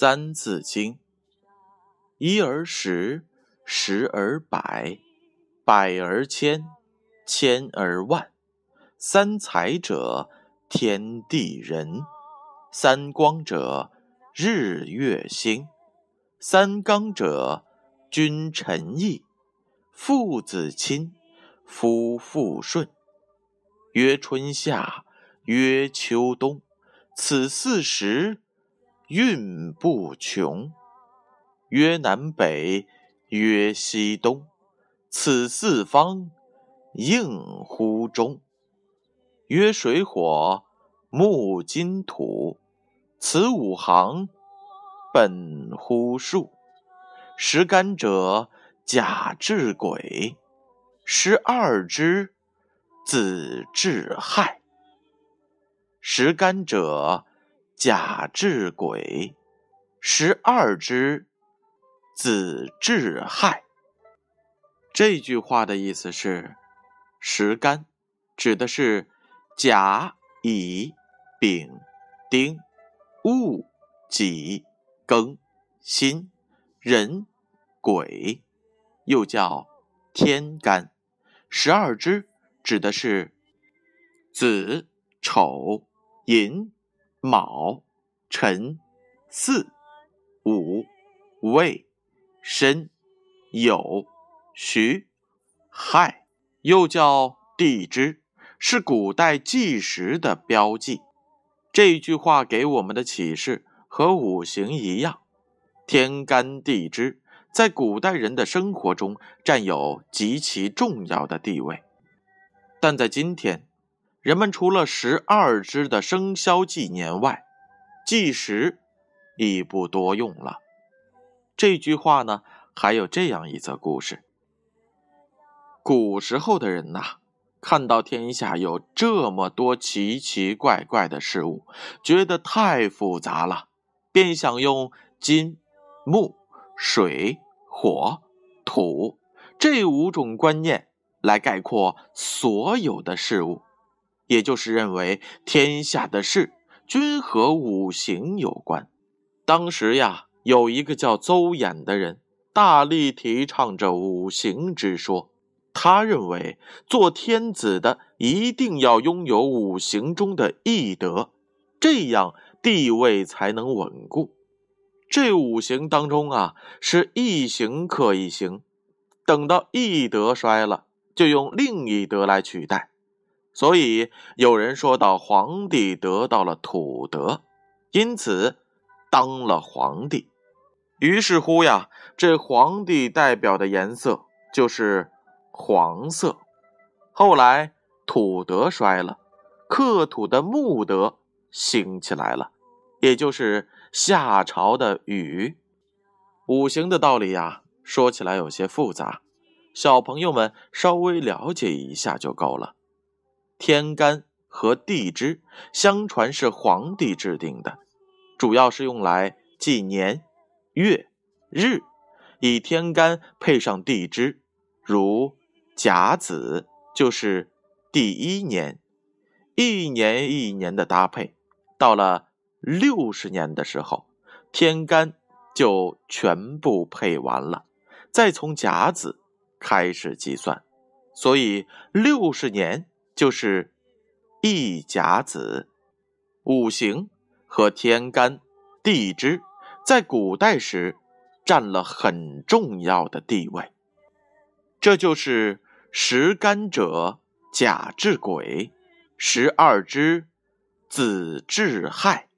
三字经》：一而十，十而百，百而千，千而万。三才者，天地人；三光者，日月星；三纲者，君臣义。父子亲，夫妇顺。曰春夏，曰秋冬，此四时。运不穷，曰南北，曰西东，此四方应乎中。曰水火木金土，此五行本乎数。十干者，甲至癸，十二支，子至亥。十干者。甲至癸，十二支，子至亥。这句话的意思是：十干指的是甲、乙、丙、丁、戊、己、庚、辛、壬、癸，又叫天干。十二支指的是子、丑、寅。卯、辰、巳、午、未、申、酉、戌、亥，又叫地支，是古代计时的标记。这句话给我们的启示和五行一样，天干地支在古代人的生活中占有极其重要的地位，但在今天。人们除了十二支的生肖纪年外，计时已不多用了。这句话呢，还有这样一则故事：古时候的人呐，看到天下有这么多奇奇怪怪的事物，觉得太复杂了，便想用金、木、水、火、土这五种观念来概括所有的事物。也就是认为天下的事均和五行有关。当时呀，有一个叫邹衍的人，大力提倡着五行之说。他认为做天子的一定要拥有五行中的义德，这样地位才能稳固。这五行当中啊，是一行克一行，等到义德衰了，就用另一德来取代。所以有人说到皇帝得到了土德，因此当了皇帝。于是乎呀，这皇帝代表的颜色就是黄色。后来土德衰了，克土的木德兴起来了，也就是夏朝的禹。五行的道理呀，说起来有些复杂，小朋友们稍微了解一下就够了。天干和地支，相传是皇帝制定的，主要是用来记年、月、日，以天干配上地支，如甲子就是第一年，一年一年的搭配，到了六十年的时候，天干就全部配完了，再从甲子开始计算，所以六十年。就是一甲子，五行和天干地支在古代时占了很重要的地位。这就是十干者甲至癸，十二支子至亥。